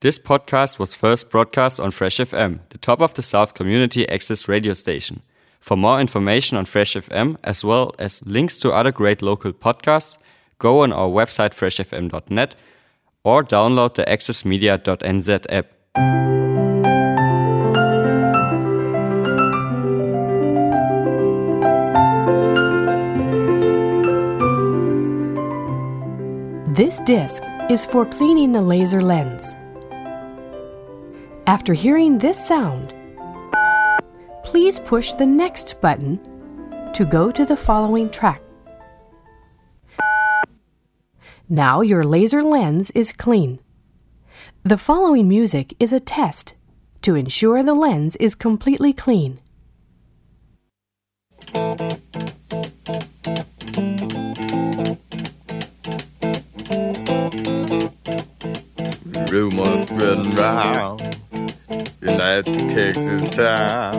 This podcast was first broadcast on Fresh FM, the top of the South community access radio station. For more information on Fresh FM, as well as links to other great local podcasts, go on our website freshfm.net or download the accessmedia.nz app. This disc is for cleaning the laser lens. After hearing this sound, please push the next button to go to the following track. Now your laser lens is clean. The following music is a test to ensure the lens is completely clean. Rumors spreading round United Texas town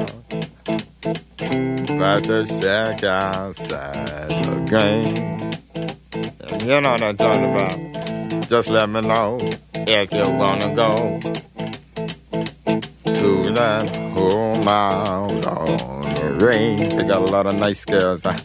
about the shack outside La Grange. You know what I'm talking about. Just let me know if you wanna go to that home out on the range. They got a lot of nice girls. Huh?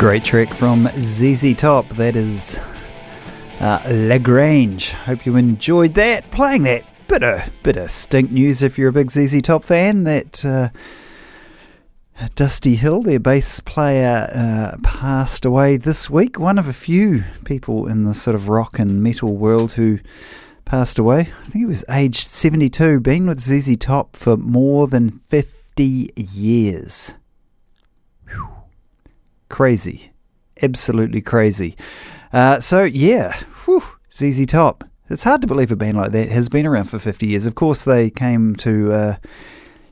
Great track from ZZ Top. That is uh, La Grange. Hope you enjoyed that. Playing that bit of bit of stink news if you're a big ZZ Top fan. That uh, Dusty Hill, their bass player, uh, passed away this week. One of a few people in the sort of rock and metal world who passed away. I think he was aged 72. Been with ZZ Top for more than 50 years. Crazy. Absolutely crazy. Uh, so, yeah, whew, ZZ Top. It's hard to believe a band like that has been around for 50 years. Of course, they came to uh,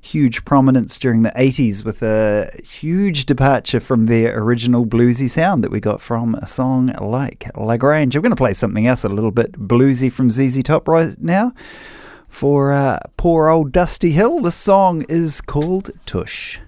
huge prominence during the 80s with a huge departure from their original bluesy sound that we got from a song like La Grange. I'm going to play something else a little bit bluesy from ZZ Top right now. For uh, poor old Dusty Hill, the song is called Tush.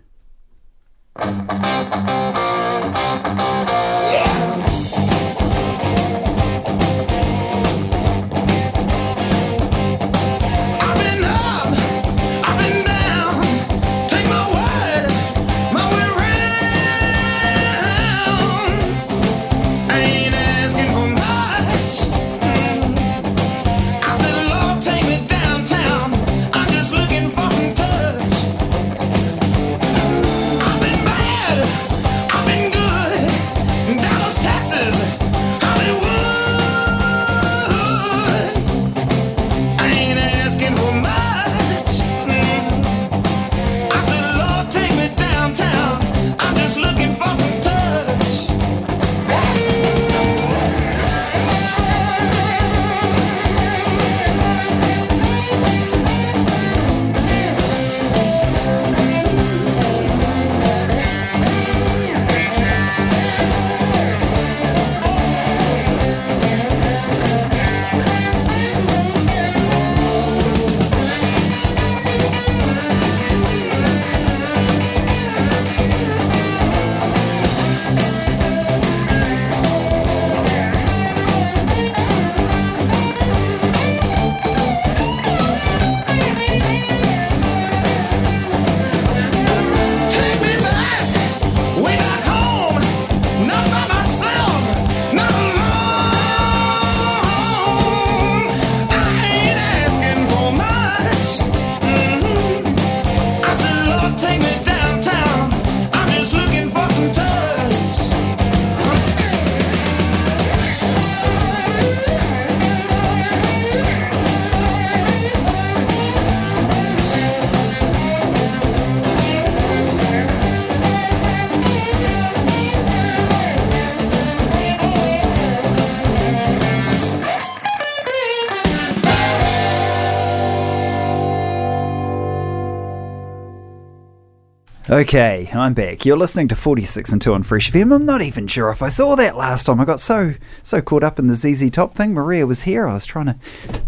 Okay, I'm back. You're listening to 46 and 2 on Fresh FM. I'm not even sure if I saw that last time. I got so so caught up in the ZZ Top thing. Maria was here. I was trying to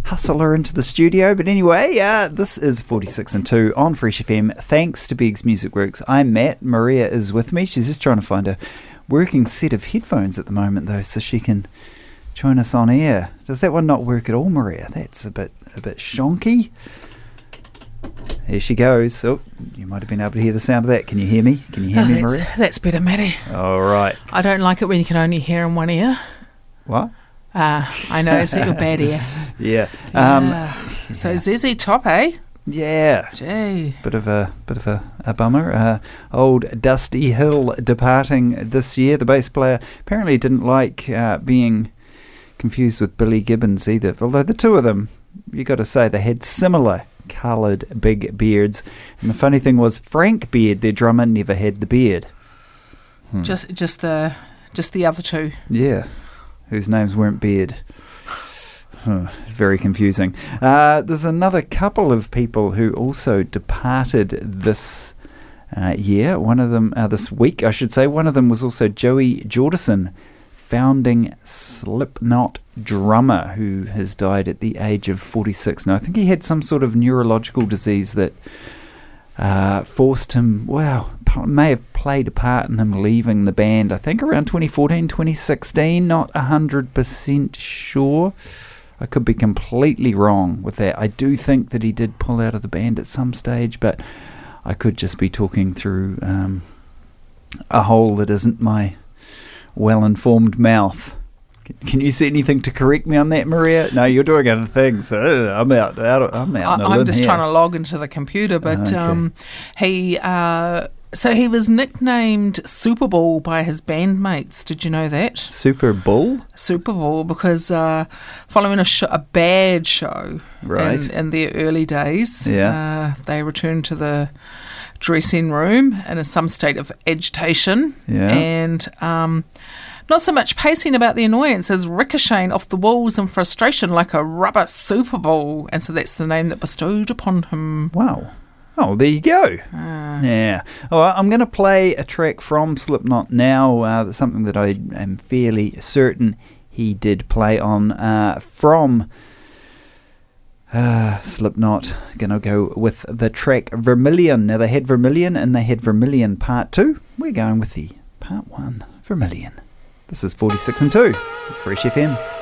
hustle her into the studio. But anyway, uh, this is 46 and 2 on Fresh FM. Thanks to Biggs Music Works. I'm Matt. Maria is with me. She's just trying to find a working set of headphones at the moment, though, so she can join us on air. Does that one not work at all, Maria? That's a bit a bit shonky. Here she goes. Oh, you might have been able to hear the sound of that. Can you hear me? Can you hear Oh, me, that's, Maria? that's better, Matty. All right. I don't like it when you can only hear in one ear. What? Ah, I know. Is that your bad ear? Yeah. Um, Ah, so ZZ Top, eh? yeah. Gee. Bit of a bit of a, a bummer. Uh, old Dusty Hill departing this year. The bass player apparently didn't like uh, being confused with Billy Gibbons either. Although the two of them, you got to say, they had similar coloured big beards. And the funny thing was, Frank Beard, their drummer, never had the beard. Hmm. Just, just the, just the other two. Yeah, whose names weren't Beard. Huh, it's very confusing. Uh, there's another couple of people who also departed this uh, year. One of them, uh, this week, I should say. One of them was also Joey Jordison, founding Slipknot drummer, who has died at the age of 46. Now, I think he had some sort of neurological disease that uh, forced him, well, may have played a part in him leaving the band, I think around 2014, 2016. Not 100% sure. I could be completely wrong with that. I do think that he did pull out of the band at some stage, but I could just be talking through um, a hole that isn't my well informed mouth. Can- you see anything to correct me on that, Maria? No, you're doing other things. So I'm out. out I'm out. I, in a I'm just here. trying to log into the computer, but Okay. um, he, uh, so he was nicknamed Superball by his bandmates. Did you know that? Superball. Super Bowl because uh, following a, sh- a bad show Right. in, in their early days, Yeah. uh, they returned to the dressing room in a, some state of agitation, Yeah. and um, Not so much pacing about the annoyance as ricocheting off the walls in frustration like a rubber Superball. And so that's the name that bestowed upon him. Wow. Oh, there you go. Yeah. All right, I'm going to play a track from Slipknot now. Uh, something that I am fairly certain he did play on uh, from uh, Slipknot. Gonna go with the track Vermilion. Now they had Vermilion and they had Vermilion Part 2. We're going with the Part 1 Vermilion. This is 46 and 2. Fresh FM.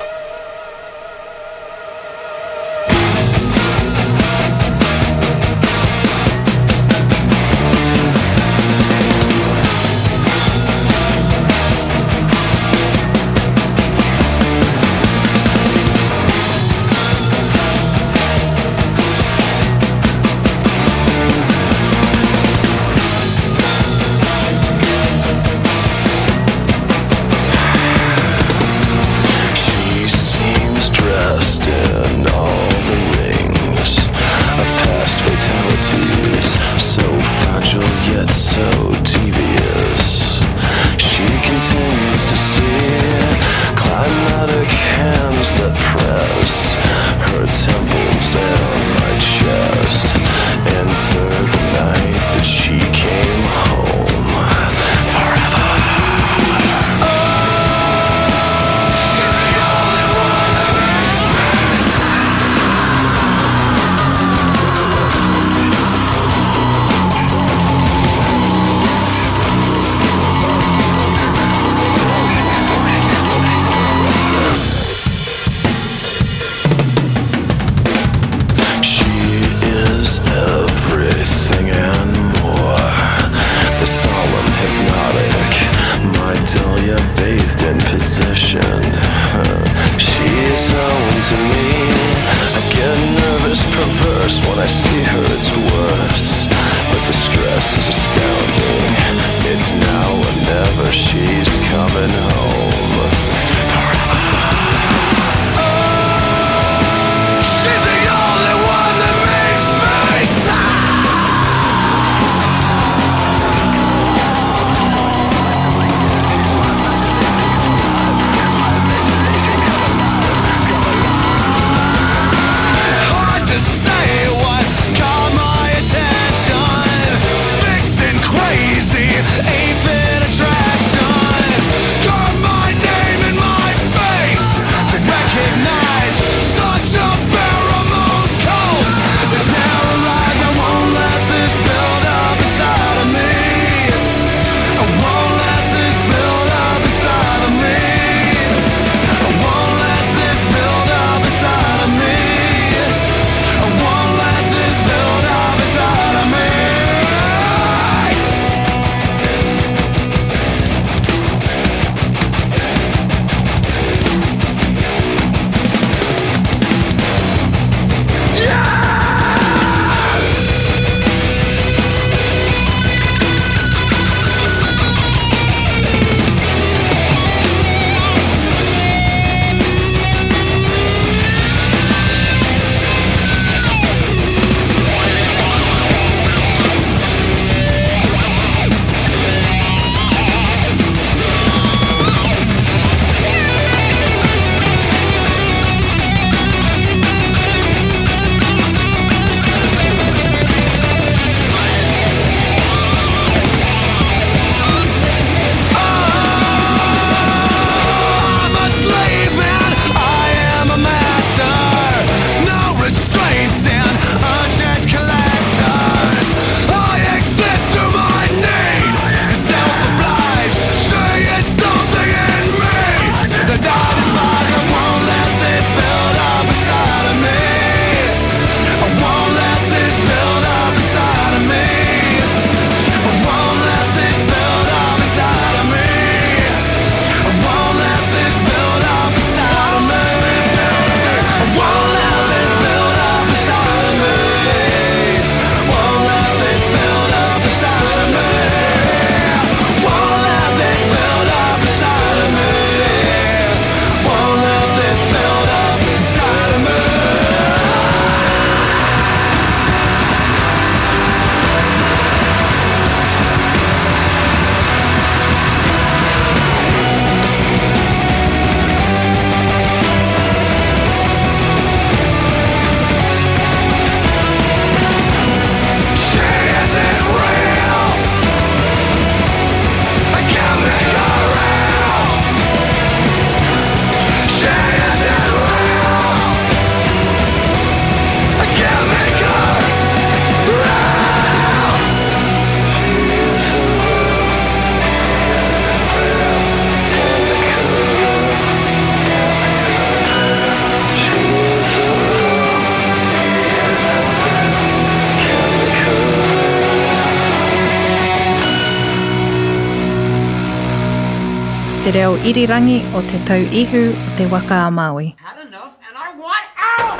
Te reo irirangi o te tau ihu o te waka a Maui. Had enough and I want out!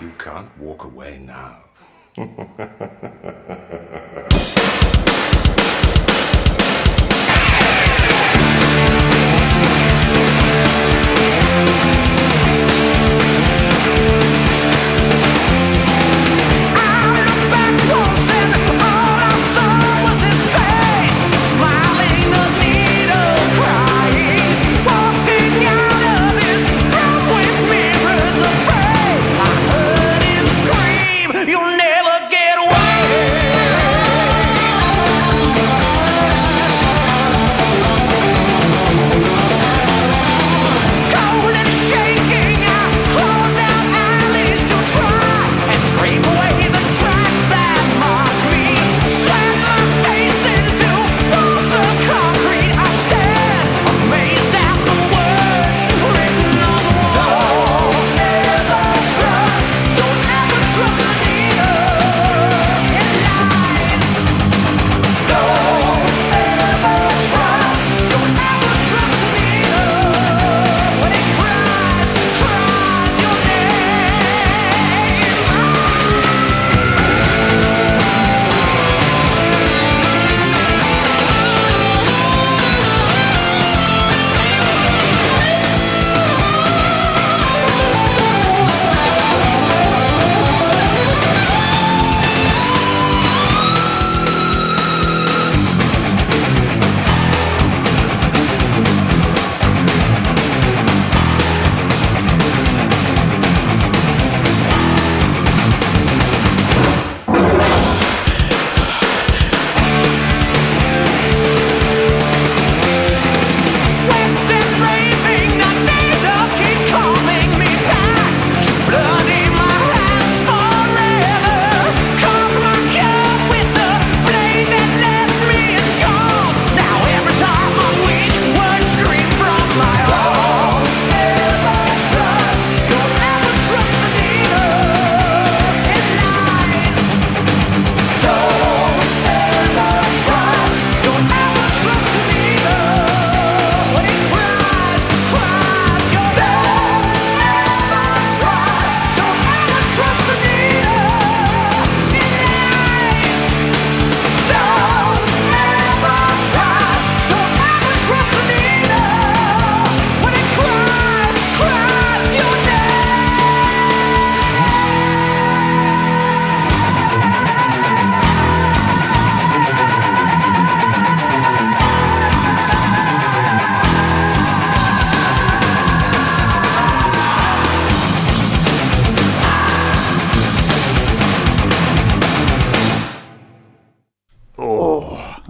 You can't walk away now.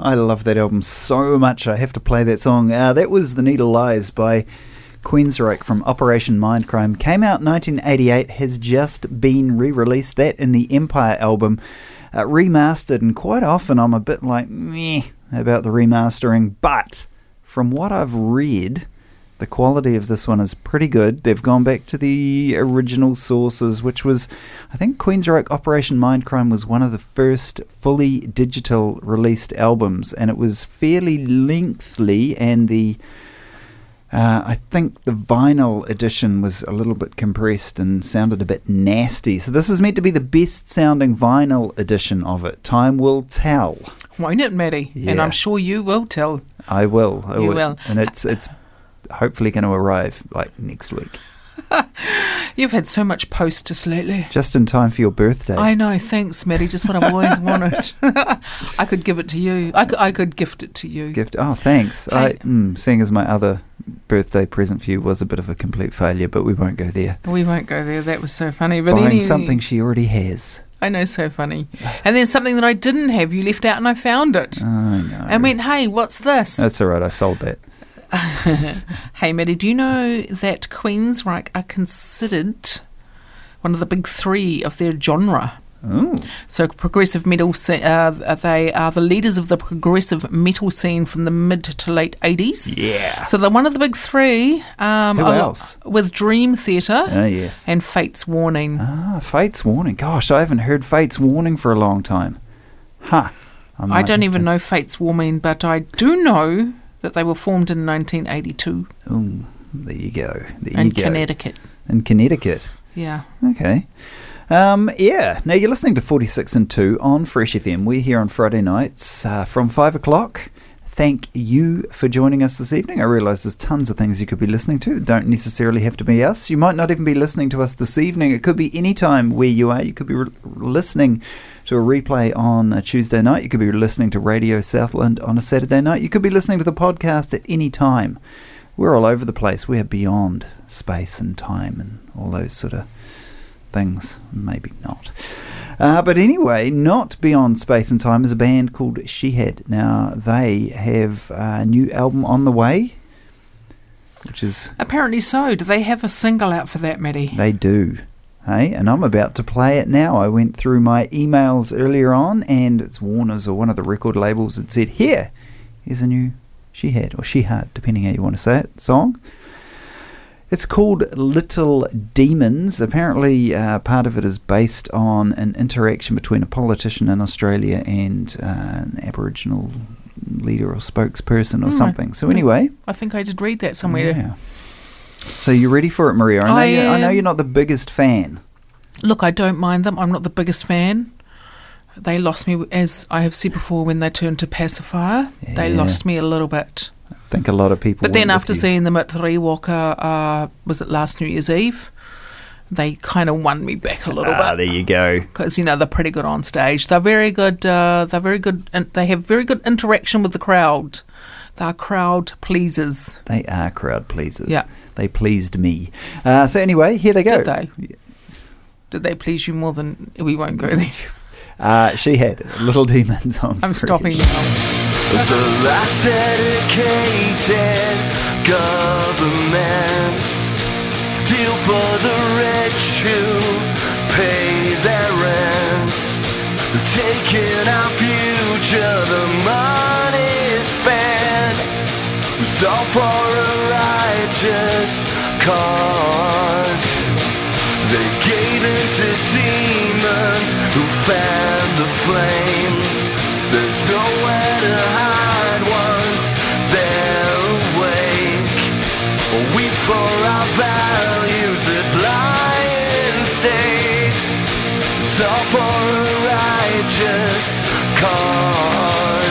I love that album so much. I have to play that song. Uh, that was The Needle Lies by Queensryche from Operation Mindcrime. Came out 1988, has just been re released. That in the Empire album, uh, remastered, and quite often I'm a bit like meh about the remastering, but from what I've read, the quality of this one is pretty good. They've gone back to the original sources, which was, I think, Queensryche Operation Mindcrime was one of the first fully digital released albums, and it was fairly lengthy, and the uh, I think the vinyl edition was a little bit compressed and sounded a bit nasty. So this is meant to be the best sounding vinyl edition of it. Time will tell. Won't it, Matty? And I'm sure you will tell. I will. I You will. And it's it's hopefully going to arrive like next week, You've had so much post just lately. just in time for your birthday. I know, thanks, Matty. Just what I've always wanted. I could give it to you. I could, I could gift it to you. Gift. Oh, thanks. I, mm, seeing as my other birthday present for you was a bit of a complete failure, but we won't go there. We won't go there. That was so funny. But Buying any, something she already has. I know, so funny. And then something that I didn't have, you left out, and I found it. I know. and went, hey, what's this? That's all right. I sold that. hey, Matty, do you know that Queensryche are considered one of the big three of their genre? Ooh. So progressive metal, uh, they are the leaders of the progressive metal scene from the mid to late 80s. Yeah. So they're one of the big three. Um, Who else? With Dream Theater Oh, yes. and Fate's Warning. Ah, Fate's Warning. Gosh, I haven't heard Fate's Warning for a long time. Huh. I might don't even to- know Fate's Warning, but I do know that they were formed in 1982 Oh, there you go. There in you go. Connecticut. In Connecticut. Yeah. Okay. Um, yeah. Now you're listening to 46 and 2 on Fresh FM. We're here on Friday nights uh, from 5 o'clock. Thank you for joining us this evening. I realise there's tons of things you could be listening to that don't necessarily have to be us. You might not even be listening to us this evening. It could be any time where you are. You could be re- listening to a replay on a Tuesday night. You could be listening to Radio Southland on a Saturday night. You could be listening to the podcast at any time. We're all over the place. We're beyond space and time and all those sort of things. Maybe not. Uh, but anyway, not beyond space and time is a band called Shehead. Now they have a new album on the way, which is Apparently so. Do they have a single out for that, Matty? they do. Hey, and I'm about to play it now. I went through my emails earlier on, and it's Warner's or one of the record labels that said, "Here, here's a new Shehead or Shihad, depending how you want to say it, song." It's called Little Demons. Apparently, uh, part of it is based on an interaction between a politician in Australia and uh, an Aboriginal leader or spokesperson or Hmm. something. So, anyway, I think I did read that somewhere. yeah. So you ready for it, Maria? I know, I you, I know you're not the biggest fan. Look, I don't mind them. I'm not the biggest fan. They lost me, as I have said before, when they turned to Pacifier. They lost me a little bit. Think a lot of people. But then after seeing them at Rewalker, uh, was it last New Year's Eve? They kind of won me back a little ah, bit there you go. because you know they're pretty good on stage. They're very good. Uh, they're very good, and they have very good interaction with the crowd. They're crowd pleasers. They are crowd pleasers. Yeah. They pleased me. Uh, so anyway, here they go. Did they? Did they please you more than we won't go there? Uh, Shihad Little Demons on. I'm stopping now. The last dedicated governments deal for the rich who pay their rents. They're taking our future, the money spent was all for a righteous cause. They gave in to demons who fanned the flames. There's nowhere to hide once they're awake. We for our values at blind state. It's all for a righteous cause.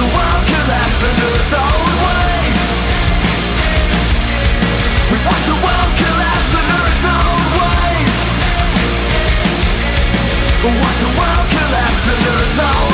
The world collapse under its own weight. We watch the world collapse under its own weight. We watch the world collapse under its own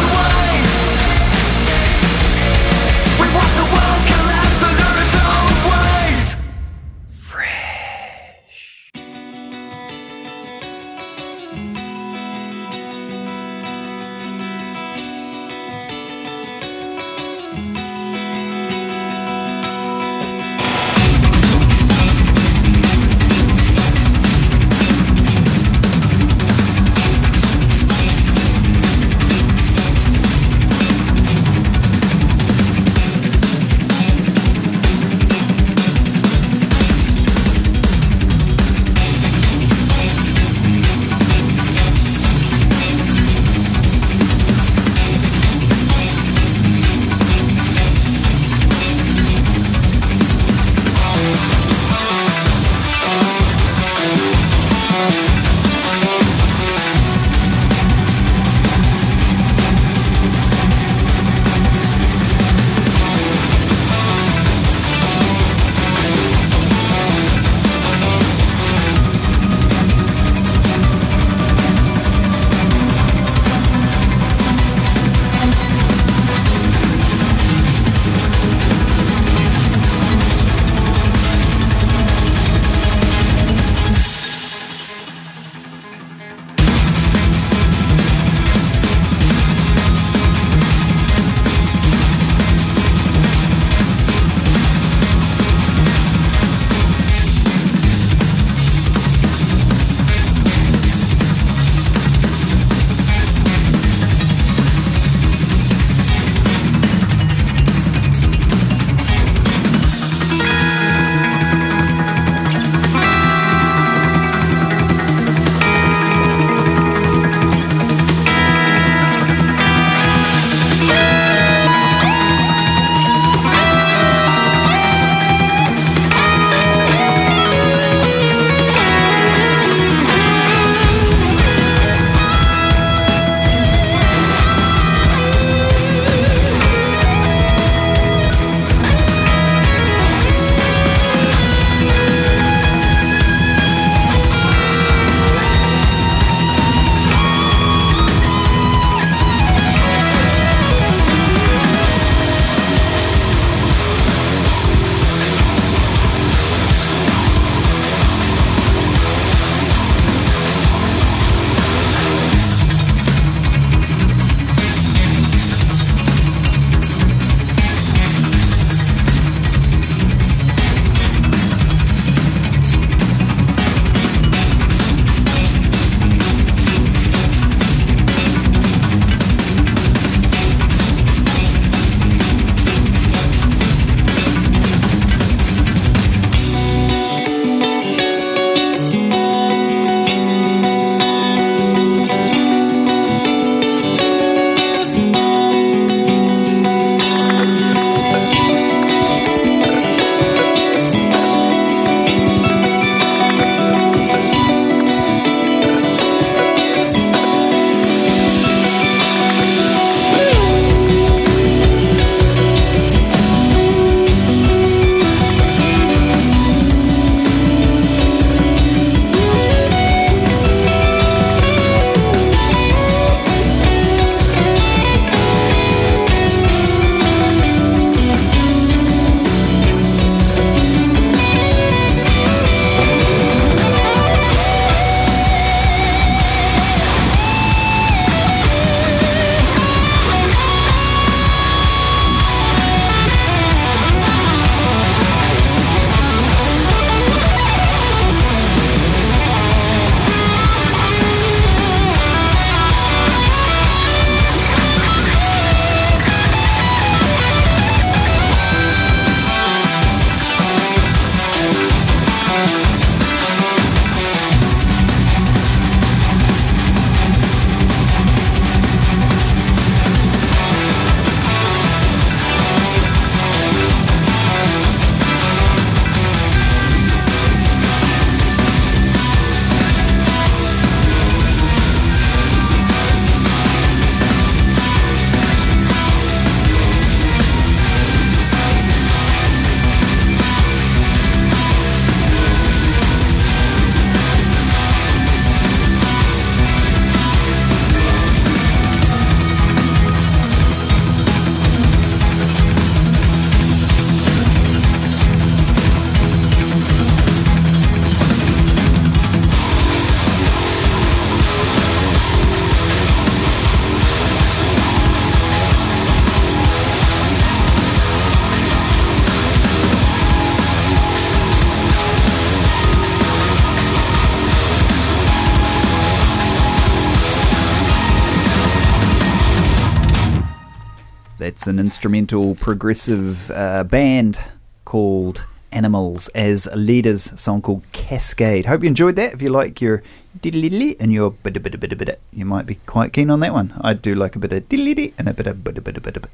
That's an instrumental progressive uh, band called Animals as Leaders, a song called Cascade. Hope you enjoyed that. If you like your diddly and your bit bit bit bit, you might be quite keen on that one. I do like a bit of diddly and a bit of bit bit bit.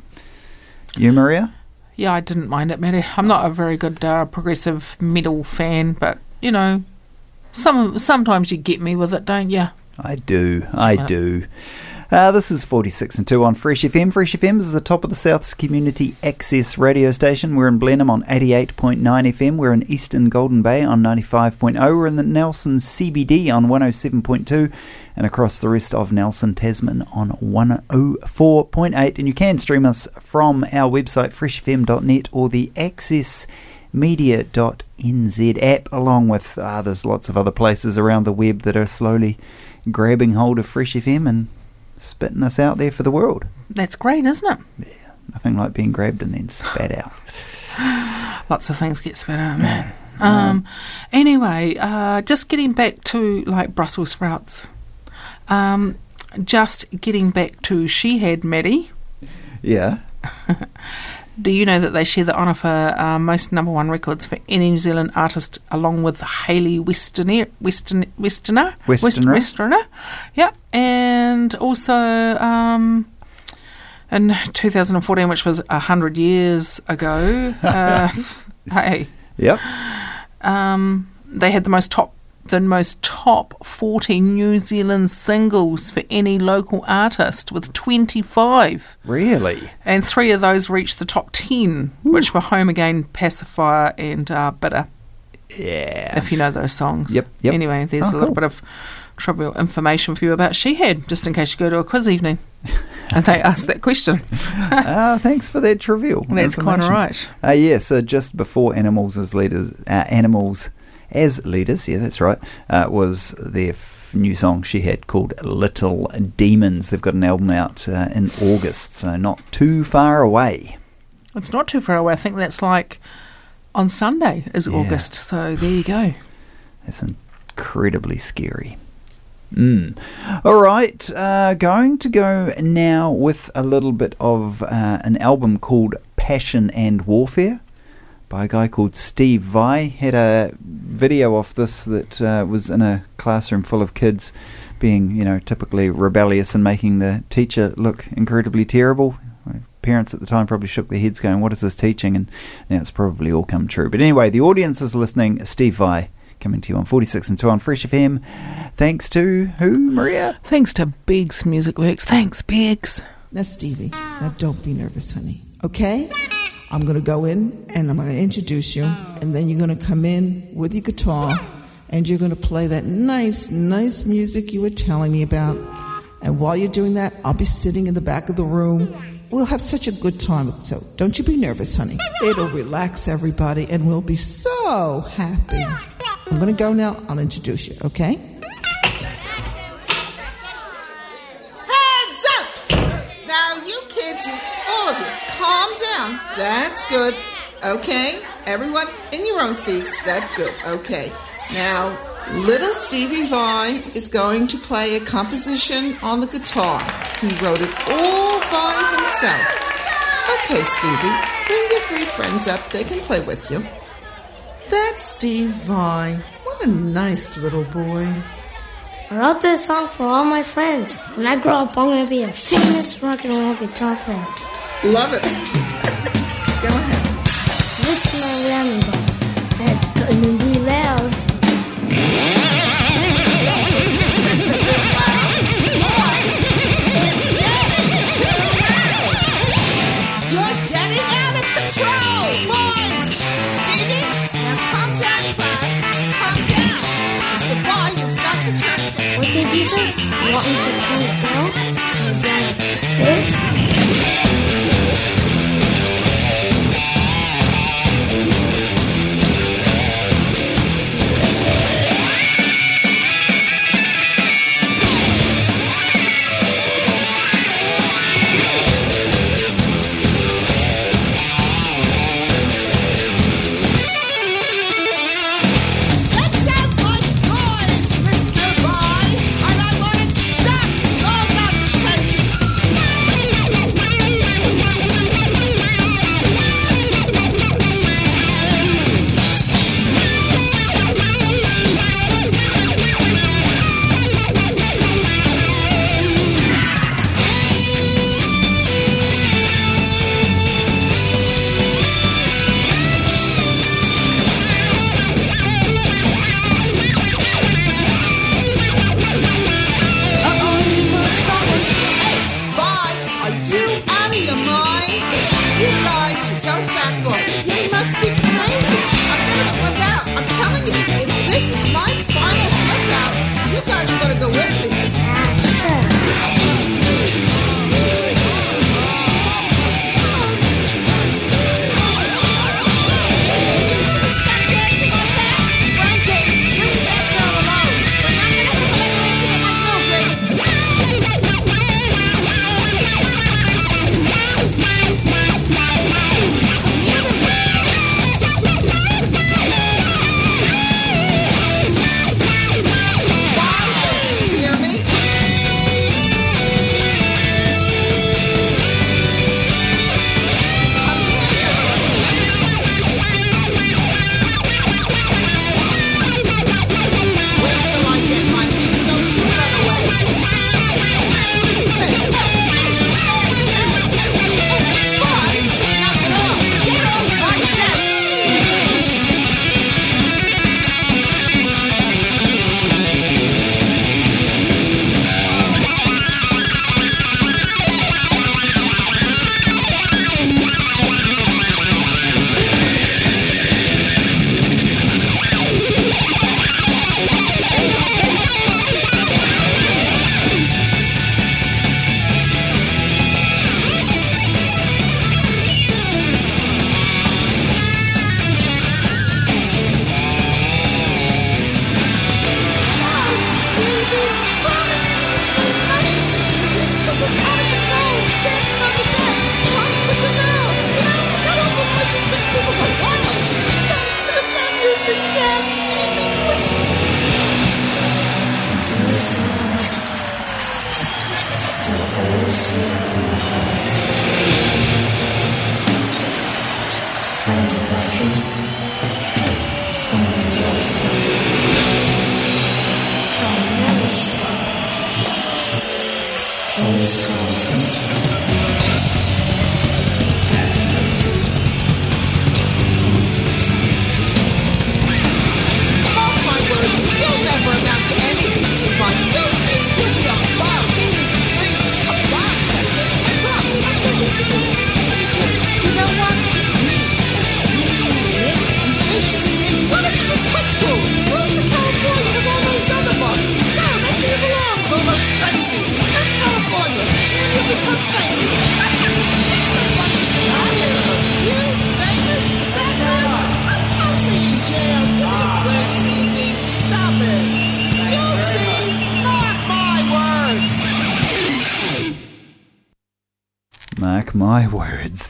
You, Maria? Yeah, I didn't mind it, Matty. I'm not a very good uh, progressive metal fan, but you know, some sometimes you get me with it, don't you? I do. I Yeah. do. Uh, this is 46 and 2 on Fresh FM. Fresh FM is the top of the South's community access radio station. We're in Blenheim on 88.9 FM. We're in Eastern Golden Bay on 95.0. We're in the Nelson CBD on 107.2 and across the rest of Nelson Tasman on 104.8. And you can stream us from our website freshfm.net or the Access media.nz app along with uh, there's lots of other places around the web that are slowly grabbing hold of Fresh FM and spitting us out there for the world. That's great, isn't it? Yeah, nothing like being grabbed and then spat out. Lots of things get spat out, man. Um, anyway, uh, just getting back to like Brussels sprouts. Um, just getting back to She Had Matty. Yeah. Do you know that they share the honour for uh, most number one records for any New Zealand artist, along with Hayley Westenra, Western, Westerner, West- Westerner. Westerner, yeah, and also um, in 2014, which was a hundred years ago. Uh, hey, Yep. um, they had the most top the most top 40 New Zealand singles for any local artist with 25 Really? and three of those reached the top 10 which were Home Again, Pacifier and uh, Bitter Yeah. if you know those songs Yep, yep. anyway there's Oh, a little cool. bit of trivial information for you about Shihad just in case you go to a quiz evening and they ask that question Ah, thanks for that trivial. that's quite all right Uh, yeah, so just before Animals as Leaders, uh, Animals as Leaders, yeah, that's right, uh, was their f- new song Shihad called Little Demons. They've got an album out uh, in August, so not too far away. it's not too far away I think that's like on Sunday is Yeah. August so there you go That's incredibly scary. Mm. All right, uh, going to go now with a little bit of uh, an album called Passion and Warfare by a guy called Steve Vai. Had a video off this that uh, was in a classroom full of kids being, you know, typically rebellious and making the teacher look incredibly terrible. Parents at the time probably shook their heads going, What is this teaching? And now it's probably all come true. But anyway, the audience is listening. Steve Vai coming to you on 46 and 2 on Fresh FM. Thanks to who, Maria? Thanks to Biggs Music Works. Thanks, Biggs. Now, Stevie, now don't be nervous, honey. Okay? I'm going to go in and I'm going to introduce you, and then you're going to come in with your guitar and you're going to play that nice, nice music you were telling me about. And while you're doing that, I'll be sitting in the back of the room. We'll have such a good time. So don't you be nervous, honey. It'll relax everybody and we'll be so happy. I'm going to go now. I'll introduce you, okay? Heads up! Now, you kids, you, all of you, calm down. That's good. Okay? Everyone in your own seats. That's good. Okay. Now, little Stevie Vai is going to play a composition on the guitar. He wrote it all by himself. Okay, Stevie, bring your three friends up. They can play with you. That's Steve Vai. What a nice little boy. I wrote this song for all my friends. When I grow up, I'm going to be a famous rock and roll guitar player. Love it. Go ahead. This is my whammy say? Mind?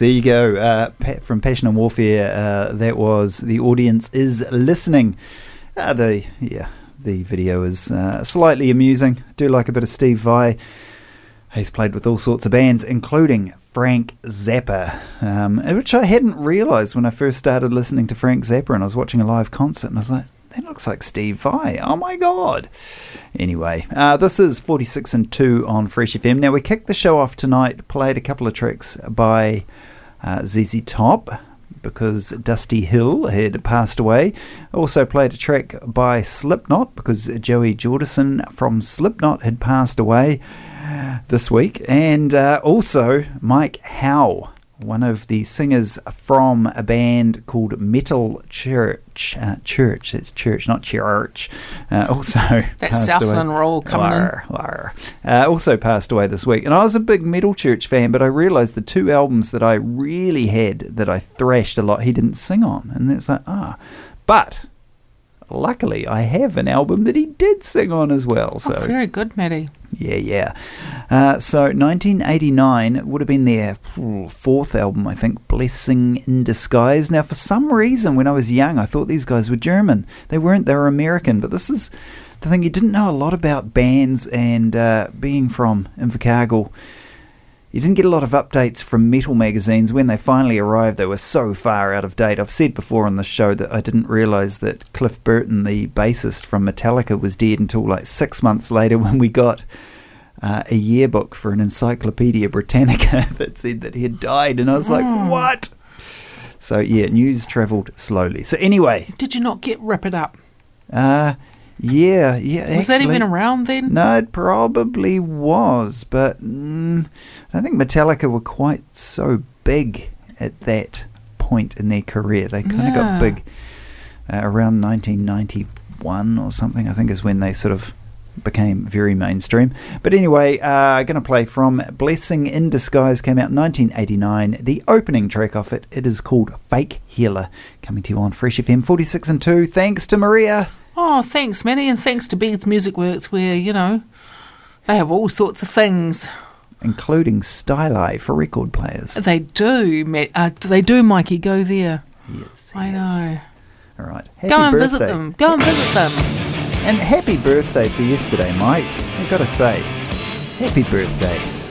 There you go. Uh, from Passion and Warfare, uh, that was The Audience is Listening. Uh, the Yeah, the video is uh, slightly amusing. I do like a bit of Steve Vai. He's played with all sorts of bands, including Frank Zappa, um, which I hadn't realised when I first started listening to Frank Zappa and I was watching a live concert and I was like, that looks like Steve Vai. Oh my god. Anyway, uh, this is 46 and 2 on Fresh FM. Now, we kicked the show off tonight, played a couple of tracks by uh, ZZ Top because Dusty Hill had passed away. Also played a track by Slipknot because Joey Jordison from Slipknot had passed away this week. And uh, also Mike Howe, one of the singers from a band called Metal Church. Uh, church, it's church, not church. Uh, also, That away. Southland roll coming in. Uh, also passed away this week. And I was a big Metal Church fan, but I realised the two albums that I really had that I thrashed a lot, he didn't sing on. And it's like, ah. But luckily, I have an album that he did sing on as well. So Oh, very good, Matty. yeah, yeah. Uh, so 1989 would have been their fourth album, I think, Blessing in Disguise. Now, for some reason, when I was young, I thought these guys were German. They weren't, they were American. But this is the thing, you didn't know a lot about bands and uh, being from Invercargill. You didn't get a lot of updates from metal magazines. When they finally arrived, they were so far out of date. I've said before on the show that I didn't realise that Cliff Burton, the bassist from Metallica, was dead until like six months later when we got uh, a yearbook for an Encyclopedia Britannica that said that he had died. And I was like, Mm. what? So, yeah, news travelled slowly. So, anyway, Did you not get Rip It Up? uh, Yeah, yeah. Was that even actually- around then? No, it probably was, but mm, I think Metallica were quite so big at that point in their career. They kind of Yeah. got big uh, around 1991 or something, I think, is when they sort of became very mainstream. But anyway, uh, going to play from Blessing in Disguise, came out 1989. The opening track off it, it is called Fake Healer, coming to you on Fresh FM 46 and 2. Thanks to Maria. Oh, thanks, Manny, and thanks to Beats Music Works, where, you know, they have all sorts of things. including Styli for record players. They do, Matt. Uh, they do, Mikey. Go there. Yes, I know. All right. Go Happy and visit them. Go and visit them. And happy birthday for yesterday, Mike. I've got to say, happy birthday.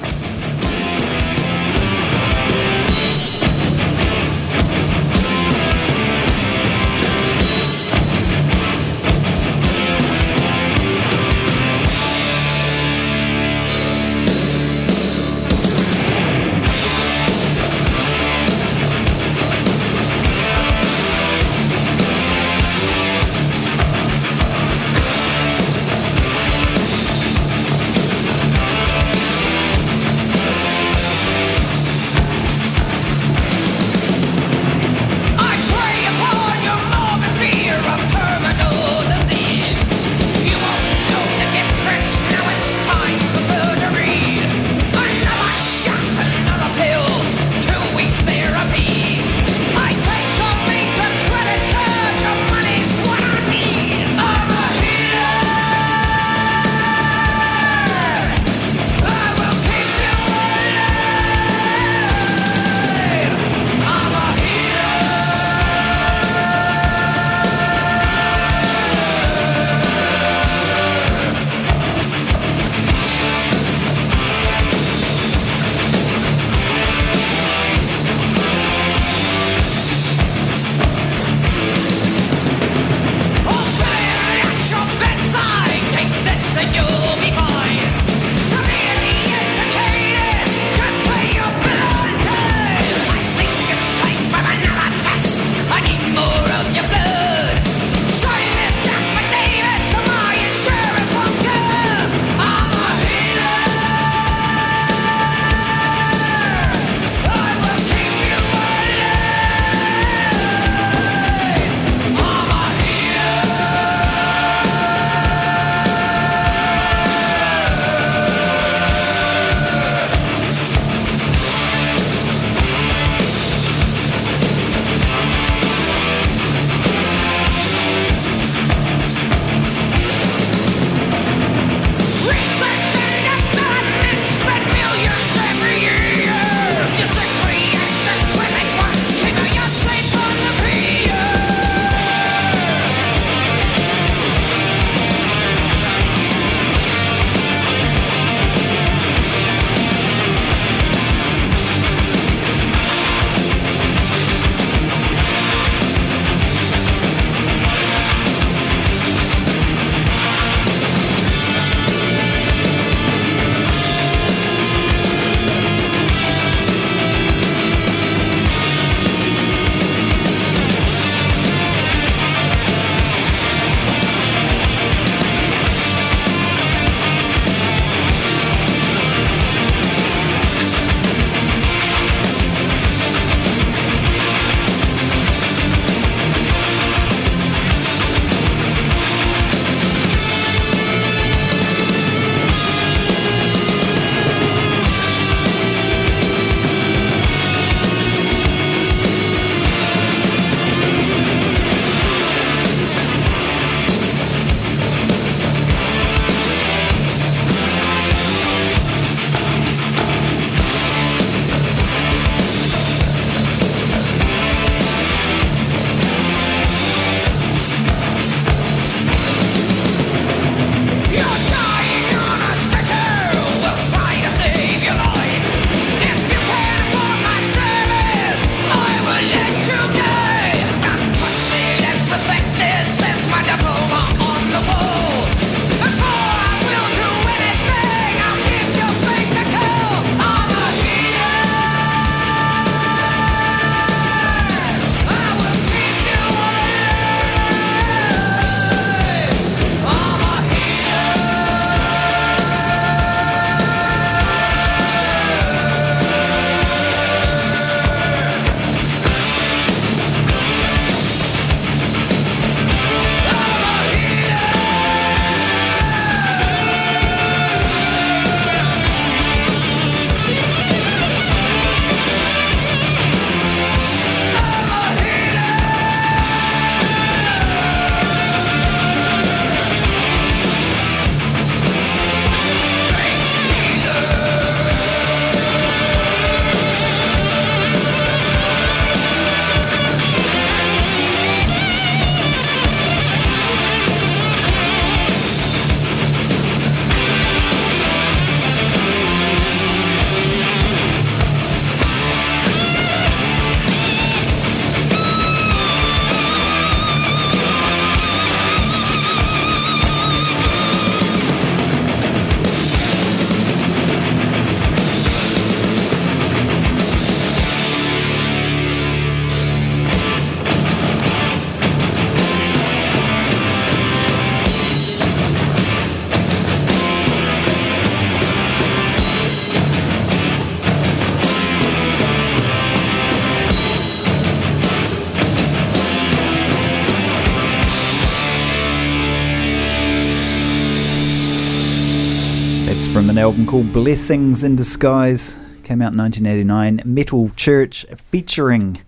An album called Blessings in Disguise. Came out in 1989. Metal Church featuring.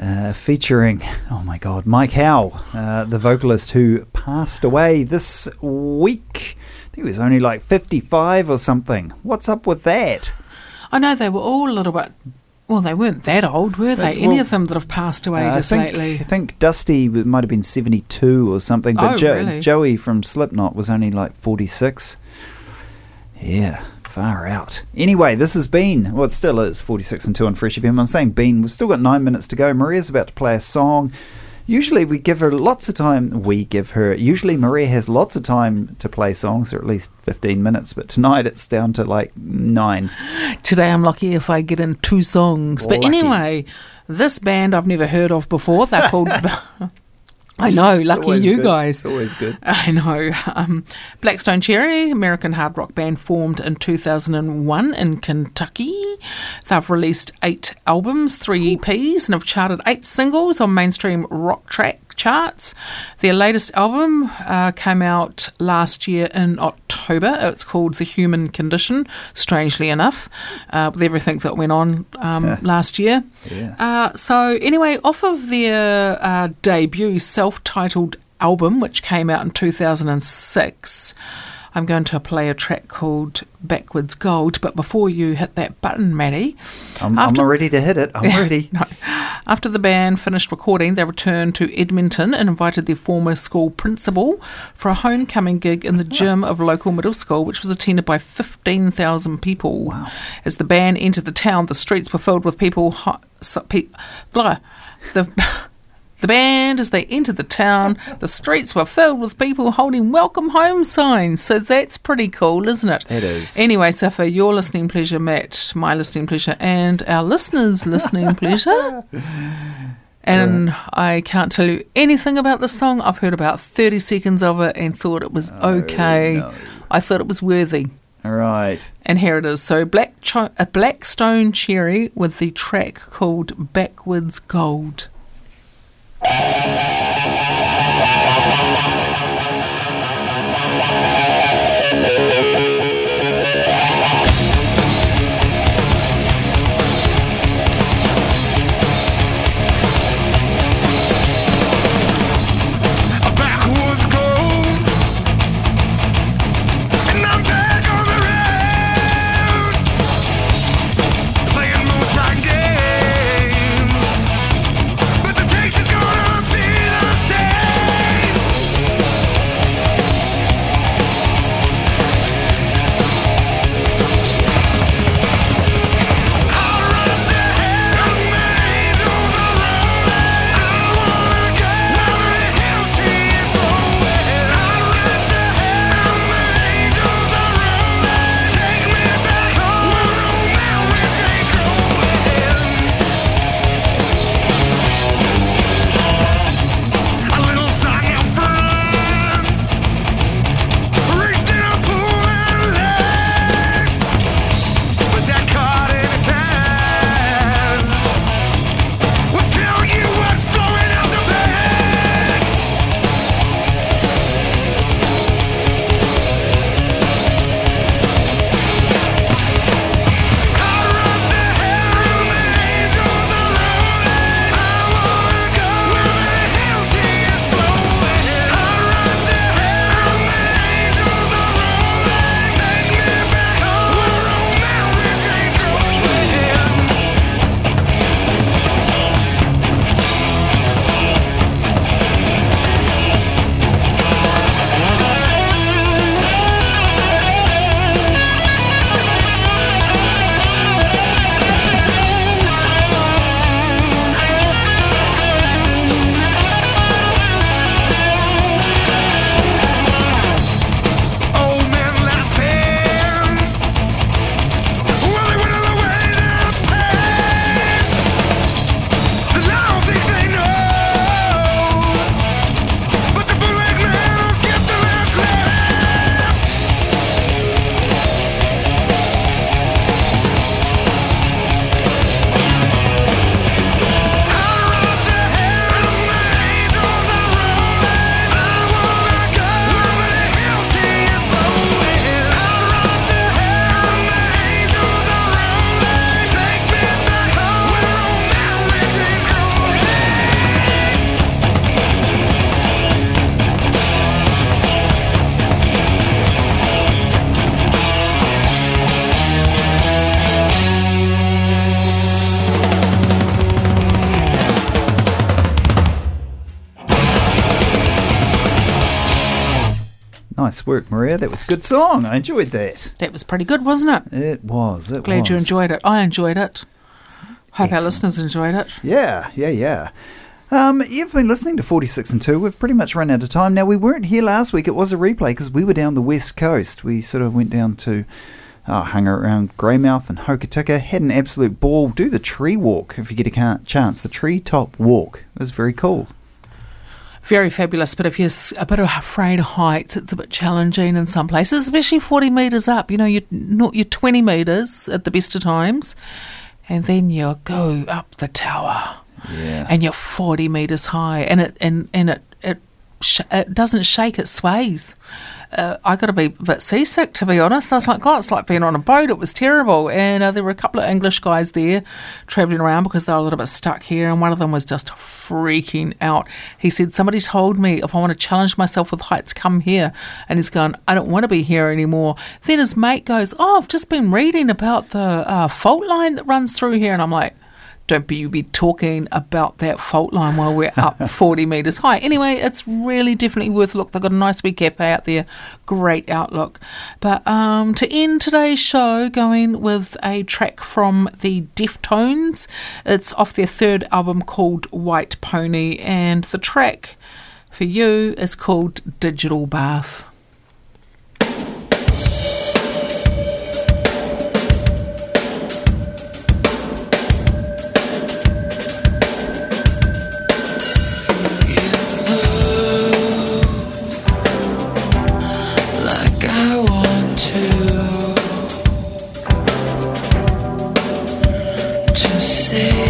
Uh, featuring, oh my god, Mike Howe, uh, the vocalist who passed away this week. I think he was only like 55 or something. What's up with that? I know they were all a little bit. Well, they weren't that old, were they? But, Any of them that have passed away Uh, just I think, lately? I think Dusty might have been 72 or something, but Oh, Jo- really? Joey from Slipknot was only like 46. Yeah, far out. Anyway, this has been, well, it still is 46 and 2 on Fresh FM. I'm saying been, we've still got nine minutes to go. Maria's about to play a song. Usually we give her lots of time. We give her. Usually Maria has lots of time to play songs, or at least 15 minutes, but tonight it's down to like nine. Today I'm lucky if I get in two songs. But Lucky. anyway, this band I've never heard of before. They're called. I know, lucky you good. guys. It's always good. I know. Um, Black Stone Cherry, American hard rock band formed in 2001 in Kentucky. They've released eight albums, three EPs, and have charted eight singles on mainstream rock track charts. Their latest album uh, came out last year in October. It's called The Human Condition, strangely enough, uh, with everything that went on um, last year. Yeah. Uh, so, anyway, off of their uh, debut self titled album, which came out in 2006, I'm going to play a track called Backwoods Gold. But before you hit that button, Matty, I'm, After- I'm ready to hit it. I'm ready. no. After the band finished recording, they returned to Edmonton and invited their former school principal for a homecoming gig in the oh. gym of local middle school, which was attended by 15,000 people. As the band entered the town, the streets were filled with people. So, pe- blah. The. The band, as they entered the town, the streets were filled with people holding welcome home signs. So that's pretty cool, isn't it? It is. Anyway, so for your listening pleasure, Matt, my listening pleasure, and our listeners' listening pleasure. And I can't tell you anything about the song. I've heard about 30 seconds of it and thought it was oh, okay. I thought it was worthy. All right. And here it is. So Black Cho- a Black Stone Cherry with the track called Backwoods Gold. Música Nice work, Maria. That was a good song. I enjoyed that. That was pretty good, wasn't it? It was. It Glad was. you enjoyed it. I enjoyed it. Hope our listeners enjoyed it. Yeah, yeah, yeah. Um, you've been listening to 46 and 2. We've pretty much run out of time. Now, we weren't here last week. It was a replay because we were down the west coast. We sort of went down to, uh, hung around Greymouth and Hokitika, had an absolute ball. Do the tree walk if you get a chance. The tree top walk. It was very cool. Very fabulous, but if you're a bit afraid of heights, it's a bit challenging in some places, especially 40 metres up. You know, you're, not, you're 20 metres at the best of times, and then you go up the tower. Yeah. and you're 40 meters high and it and, and it it, sh- it doesn't shake it sways uh, I got to be a bit seasick to be honest. I was like God it's like being on a boat. It was terrible. And uh, there were a couple of English guys there travelling around because they were a little bit stuck here and one of them was just freaking out. He said somebody told me if I want to challenge myself with heights come here. And he's going I don't want to be here anymore. Then his mate goes oh I've just been reading about the uh, fault line that runs through here. And I'm like don't be you be talking about that fault line while we're up 40 metres high. Anyway, it's really definitely worth a look. They've got a nice wee cafe out there, great outlook. But um, to end today's show, going with a track from the Deftones. It's off their third album called White Pony, and the track for you is called Digital Bath. To see